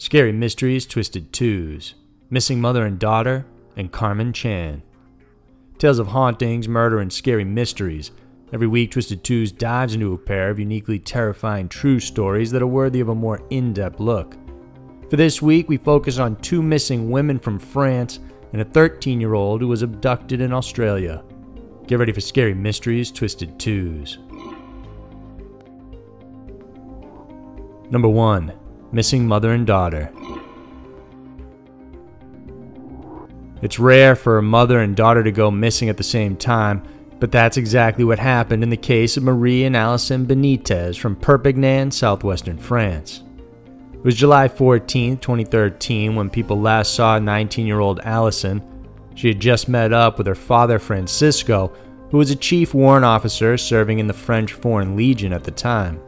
Scary Mysteries Twisted Twos, Missing Mother and Daughter, and Carmen Chan. Tales of hauntings, murder, and scary mysteries. Every week, Twisted Twos dives into a pair of uniquely terrifying true stories that are worthy of a more in depth look. For this week, we focus on two missing women from France and a 13 year old who was abducted in Australia. Get ready for Scary Mysteries Twisted Twos. Number 1 Missing Mother and Daughter. It's rare for a mother and daughter to go missing at the same time, but that's exactly what happened in the case of Marie and Allison Benitez from Perpignan, southwestern France. It was July 14, 2013, when people last saw 19 year old Allison. She had just met up with her father, Francisco, who was a chief warrant officer serving in the French Foreign Legion at the time.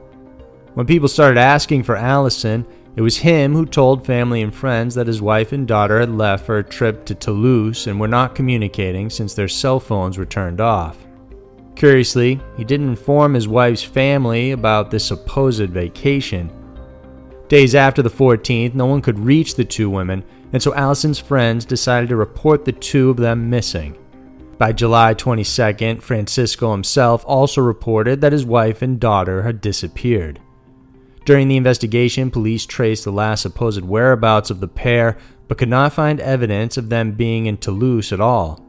When people started asking for Allison, it was him who told family and friends that his wife and daughter had left for a trip to Toulouse and were not communicating since their cell phones were turned off. Curiously, he didn't inform his wife's family about this supposed vacation. Days after the 14th, no one could reach the two women, and so Allison's friends decided to report the two of them missing. By July 22nd, Francisco himself also reported that his wife and daughter had disappeared. During the investigation, police traced the last supposed whereabouts of the pair, but could not find evidence of them being in Toulouse at all.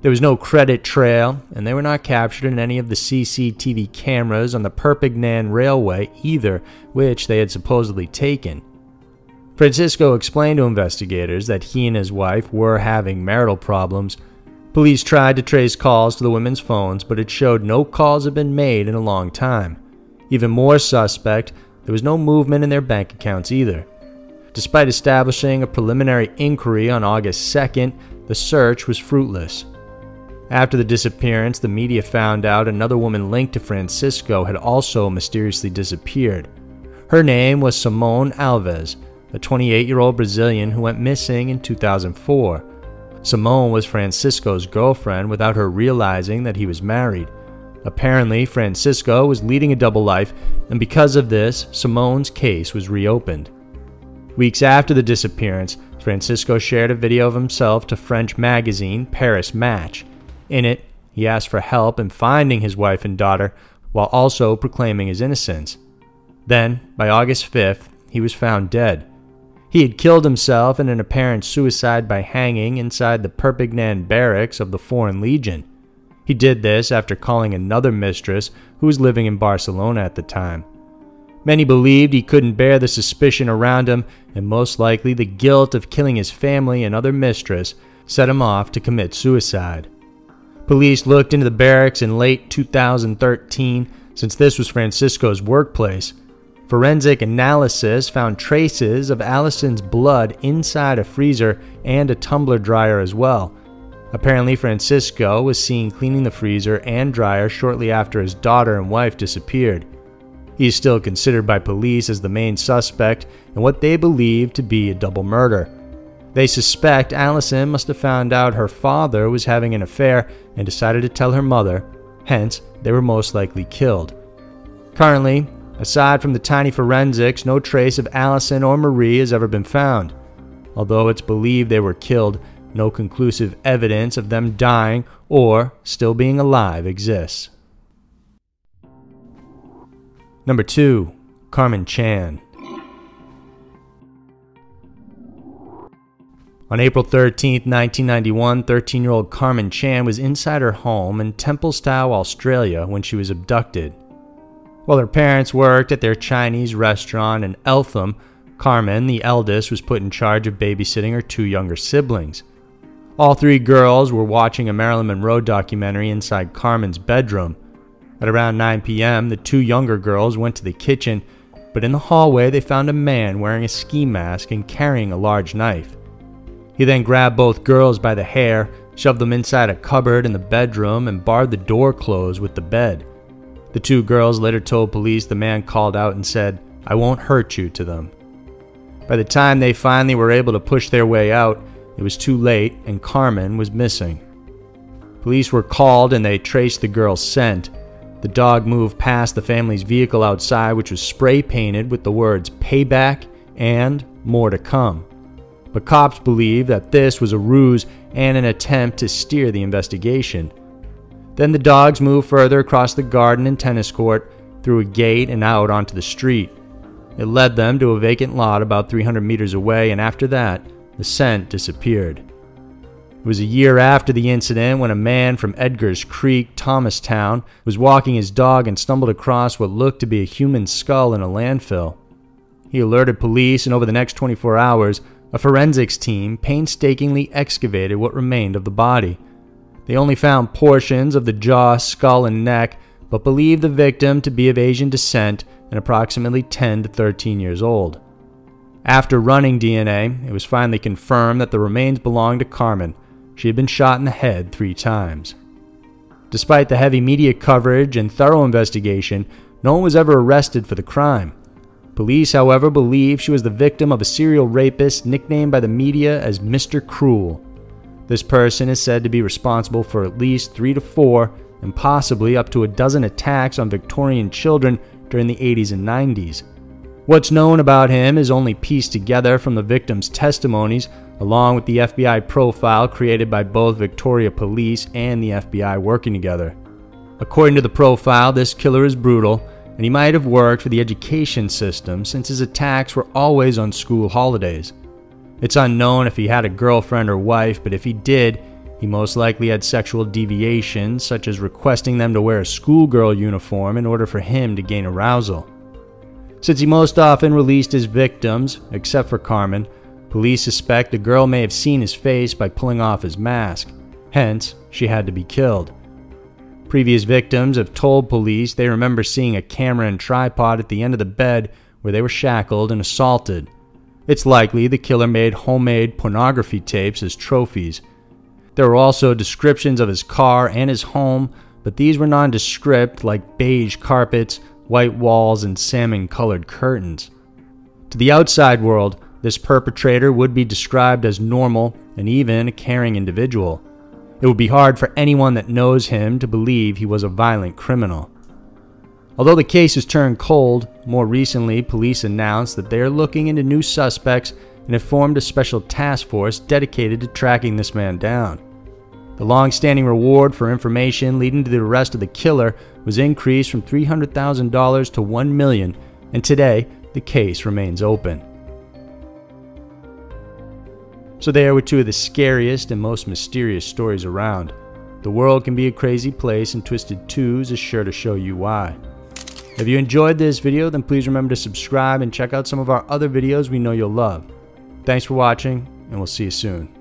There was no credit trail, and they were not captured in any of the CCTV cameras on the Perpignan Railway either, which they had supposedly taken. Francisco explained to investigators that he and his wife were having marital problems. Police tried to trace calls to the women's phones, but it showed no calls had been made in a long time. Even more suspect, there was no movement in their bank accounts either. Despite establishing a preliminary inquiry on August 2nd, the search was fruitless. After the disappearance, the media found out another woman linked to Francisco had also mysteriously disappeared. Her name was Simone Alves, a 28 year old Brazilian who went missing in 2004. Simone was Francisco's girlfriend without her realizing that he was married. Apparently, Francisco was leading a double life, and because of this, Simone's case was reopened. Weeks after the disappearance, Francisco shared a video of himself to French magazine Paris Match. In it, he asked for help in finding his wife and daughter while also proclaiming his innocence. Then, by August 5th, he was found dead. He had killed himself in an apparent suicide by hanging inside the Perpignan barracks of the Foreign Legion. He did this after calling another mistress who was living in Barcelona at the time. Many believed he couldn't bear the suspicion around him, and most likely the guilt of killing his family and other mistress set him off to commit suicide. Police looked into the barracks in late 2013, since this was Francisco's workplace. Forensic analysis found traces of Allison's blood inside a freezer and a tumbler dryer as well. Apparently, Francisco was seen cleaning the freezer and dryer shortly after his daughter and wife disappeared. He is still considered by police as the main suspect in what they believe to be a double murder. They suspect Allison must have found out her father was having an affair and decided to tell her mother, hence, they were most likely killed. Currently, aside from the tiny forensics, no trace of Allison or Marie has ever been found. Although it's believed they were killed, no conclusive evidence of them dying or still being alive exists. Number 2. Carmen Chan. On April 13, 1991, 13 year old Carmen Chan was inside her home in Templestowe, Australia, when she was abducted. While her parents worked at their Chinese restaurant in Eltham, Carmen, the eldest, was put in charge of babysitting her two younger siblings. All three girls were watching a Marilyn Monroe documentary inside Carmen's bedroom. At around 9 p.m., the two younger girls went to the kitchen, but in the hallway they found a man wearing a ski mask and carrying a large knife. He then grabbed both girls by the hair, shoved them inside a cupboard in the bedroom, and barred the door closed with the bed. The two girls later told police the man called out and said, I won't hurt you to them. By the time they finally were able to push their way out, it was too late, and Carmen was missing. Police were called and they traced the girl's scent. The dog moved past the family's vehicle outside, which was spray painted with the words payback and more to come. But cops believe that this was a ruse and an attempt to steer the investigation. Then the dogs moved further across the garden and tennis court, through a gate, and out onto the street. It led them to a vacant lot about 300 meters away, and after that, the scent disappeared. It was a year after the incident when a man from Edgar's Creek, Thomastown, was walking his dog and stumbled across what looked to be a human skull in a landfill. He alerted police, and over the next 24 hours, a forensics team painstakingly excavated what remained of the body. They only found portions of the jaw, skull, and neck, but believed the victim to be of Asian descent and approximately 10 to 13 years old. After running DNA, it was finally confirmed that the remains belonged to Carmen, she had been shot in the head three times. Despite the heavy media coverage and thorough investigation, no one was ever arrested for the crime. Police, however, believe she was the victim of a serial rapist nicknamed by the media as Mr. Cruel. This person is said to be responsible for at least three to four and possibly up to a dozen attacks on Victorian children during the 80s and 90s. What's known about him is only pieced together from the victims' testimonies, along with the FBI profile created by both Victoria Police and the FBI working together. According to the profile, this killer is brutal, and he might have worked for the education system since his attacks were always on school holidays. It's unknown if he had a girlfriend or wife, but if he did, he most likely had sexual deviations, such as requesting them to wear a schoolgirl uniform in order for him to gain arousal. Since he most often released his victims, except for Carmen, police suspect the girl may have seen his face by pulling off his mask. Hence, she had to be killed. Previous victims have told police they remember seeing a camera and tripod at the end of the bed where they were shackled and assaulted. It's likely the killer made homemade pornography tapes as trophies. There were also descriptions of his car and his home, but these were nondescript, like beige carpets, white walls, and salmon colored curtains. To the outside world, this perpetrator would be described as normal and even a caring individual. It would be hard for anyone that knows him to believe he was a violent criminal. Although the case has turned cold, more recently police announced that they are looking into new suspects and have formed a special task force dedicated to tracking this man down. The long standing reward for information leading to the arrest of the killer was increased from $300,000 to 1 million, and today the case remains open. So, there were two of the scariest and most mysterious stories around. The world can be a crazy place, and Twisted Twos is sure to show you why. If you enjoyed this video, then please remember to subscribe and check out some of our other videos we know you'll love. Thanks for watching, and we'll see you soon.